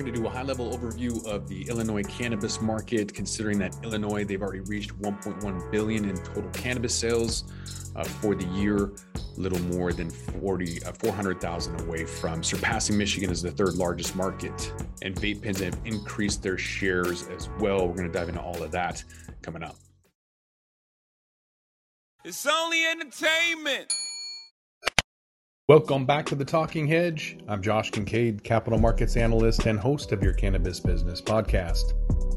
Going to do a high level overview of the Illinois cannabis market, considering that Illinois, they've already reached 1.1 billion in total cannabis sales uh, for the year, little more than 40, uh, 400,000 away from surpassing Michigan as the third largest market. And vape pens have increased their shares as well. We're going to dive into all of that coming up. It's only entertainment. Welcome back to the Talking Hedge. I'm Josh Kincaid, capital markets analyst and host of your cannabis business podcast.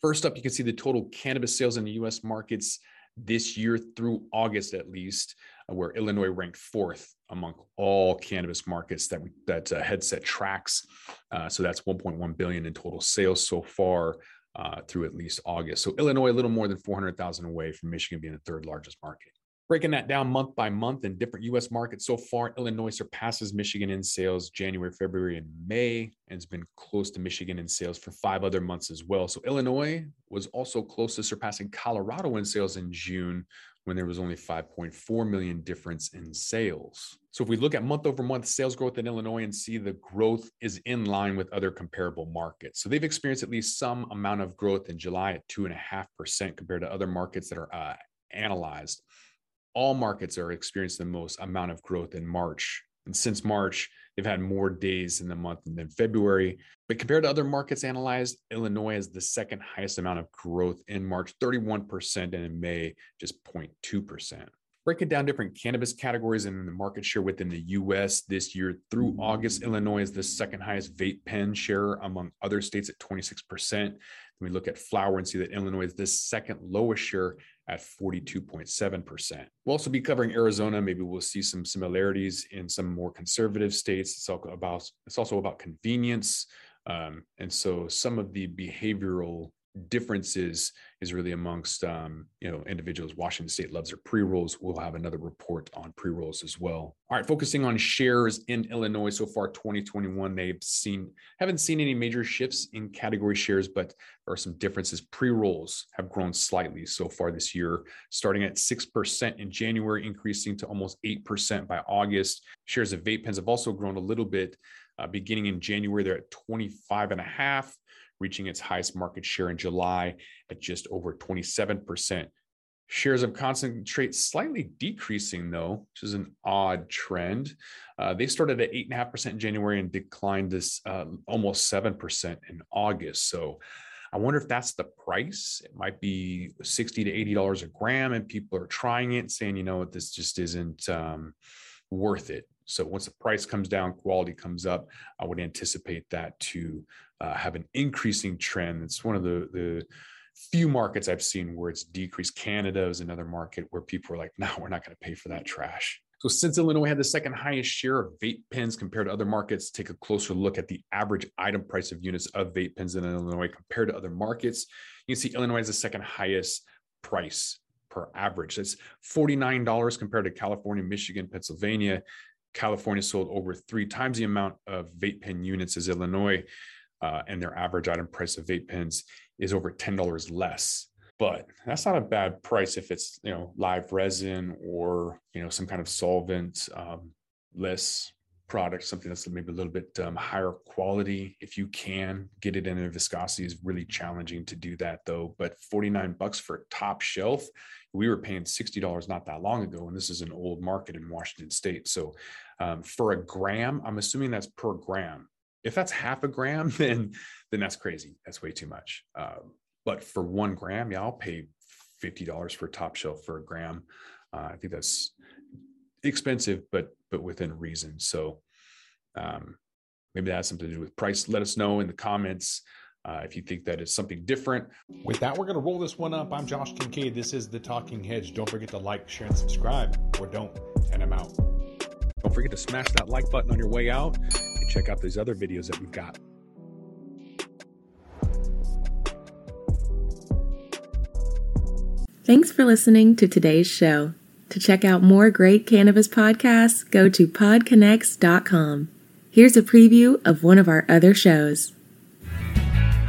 First up, you can see the total cannabis sales in the US markets this year through August at least, uh, where Illinois ranked fourth among all cannabis markets that that uh, Headset tracks. Uh, so that's 1.1 billion in total sales so far uh, through at least August. So Illinois a little more than 400,000 away from Michigan being the third largest market. Breaking that down month by month in different US markets so far, Illinois surpasses Michigan in sales January, February, and May, and has been close to Michigan in sales for five other months as well. So Illinois was also close to surpassing Colorado in sales in June when there was only 5.4 million difference in sales. So if we look at month over month sales growth in Illinois and see the growth is in line with other comparable markets. So they've experienced at least some amount of growth in July at two and a half percent compared to other markets that are uh, analyzed all markets are experiencing the most amount of growth in March. And since March, they've had more days in the month than February. But compared to other markets analyzed, Illinois has the second highest amount of growth in March, 31%, and in May, just 0.2%. Breaking down different cannabis categories and the market share within the US this year through August, Illinois is the second highest vape pen share among other states at 26%. Then we look at flower and see that Illinois is the second lowest share at 42.7%. We'll also be covering Arizona. Maybe we'll see some similarities in some more conservative states. It's also about it's also about convenience. Um, and so some of the behavioral differences is really amongst um, you know individuals. Washington State loves their pre rolls. We'll have another report on pre rolls as well. All right, focusing on shares in Illinois so far, 2021, they've seen haven't seen any major shifts in category shares, but there are some differences. Pre rolls have grown slightly so far this year, starting at six percent in January, increasing to almost eight percent by August. Shares of vape pens have also grown a little bit. Uh, beginning in January, they're at 25 and a half reaching its highest market share in July at just over 27%. Shares of concentrate slightly decreasing, though, which is an odd trend. Uh, they started at 8.5% in January and declined this uh, almost 7% in August. So I wonder if that's the price. It might be 60 to $80 a gram, and people are trying it, saying, you know what, this just isn't um, worth it. So once the price comes down, quality comes up. I would anticipate that to uh, have an increasing trend. It's one of the the few markets I've seen where it's decreased. Canada is another market where people are like, no, we're not going to pay for that trash. So since Illinois had the second highest share of vape pens compared to other markets, take a closer look at the average item price of units of vape pens in Illinois compared to other markets. You can see Illinois has the second highest price per average. That's $49 compared to California, Michigan, Pennsylvania, California sold over three times the amount of vape pen units as Illinois, uh, and their average item price of vape pens is over $10 less. But that's not a bad price if it's you know live resin or you know some kind of solvent um, less product, something that's maybe a little bit um, higher quality. If you can get it in a viscosity, is really challenging to do that though. But 49 bucks for top shelf, we were paying $60 not that long ago, and this is an old market in Washington State. So um, for a gram, I'm assuming that's per gram. If that's half a gram, then then that's crazy. That's way too much. Um, but for one gram, yeah, I'll pay fifty dollars for top shelf for a gram. Uh, I think that's expensive, but but within reason. So um, maybe that has something to do with price. Let us know in the comments. Uh, if you think that is something different. With that, we're going to roll this one up. I'm Josh Kincaid. This is The Talking Hedge. Don't forget to like, share, and subscribe, or don't, and I'm out. Don't forget to smash that like button on your way out and check out these other videos that we've got. Thanks for listening to today's show. To check out more great cannabis podcasts, go to podconnects.com. Here's a preview of one of our other shows.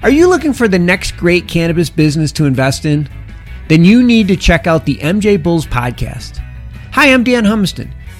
Are you looking for the next great cannabis business to invest in? Then you need to check out the MJ Bulls podcast. Hi, I'm Dan Humiston.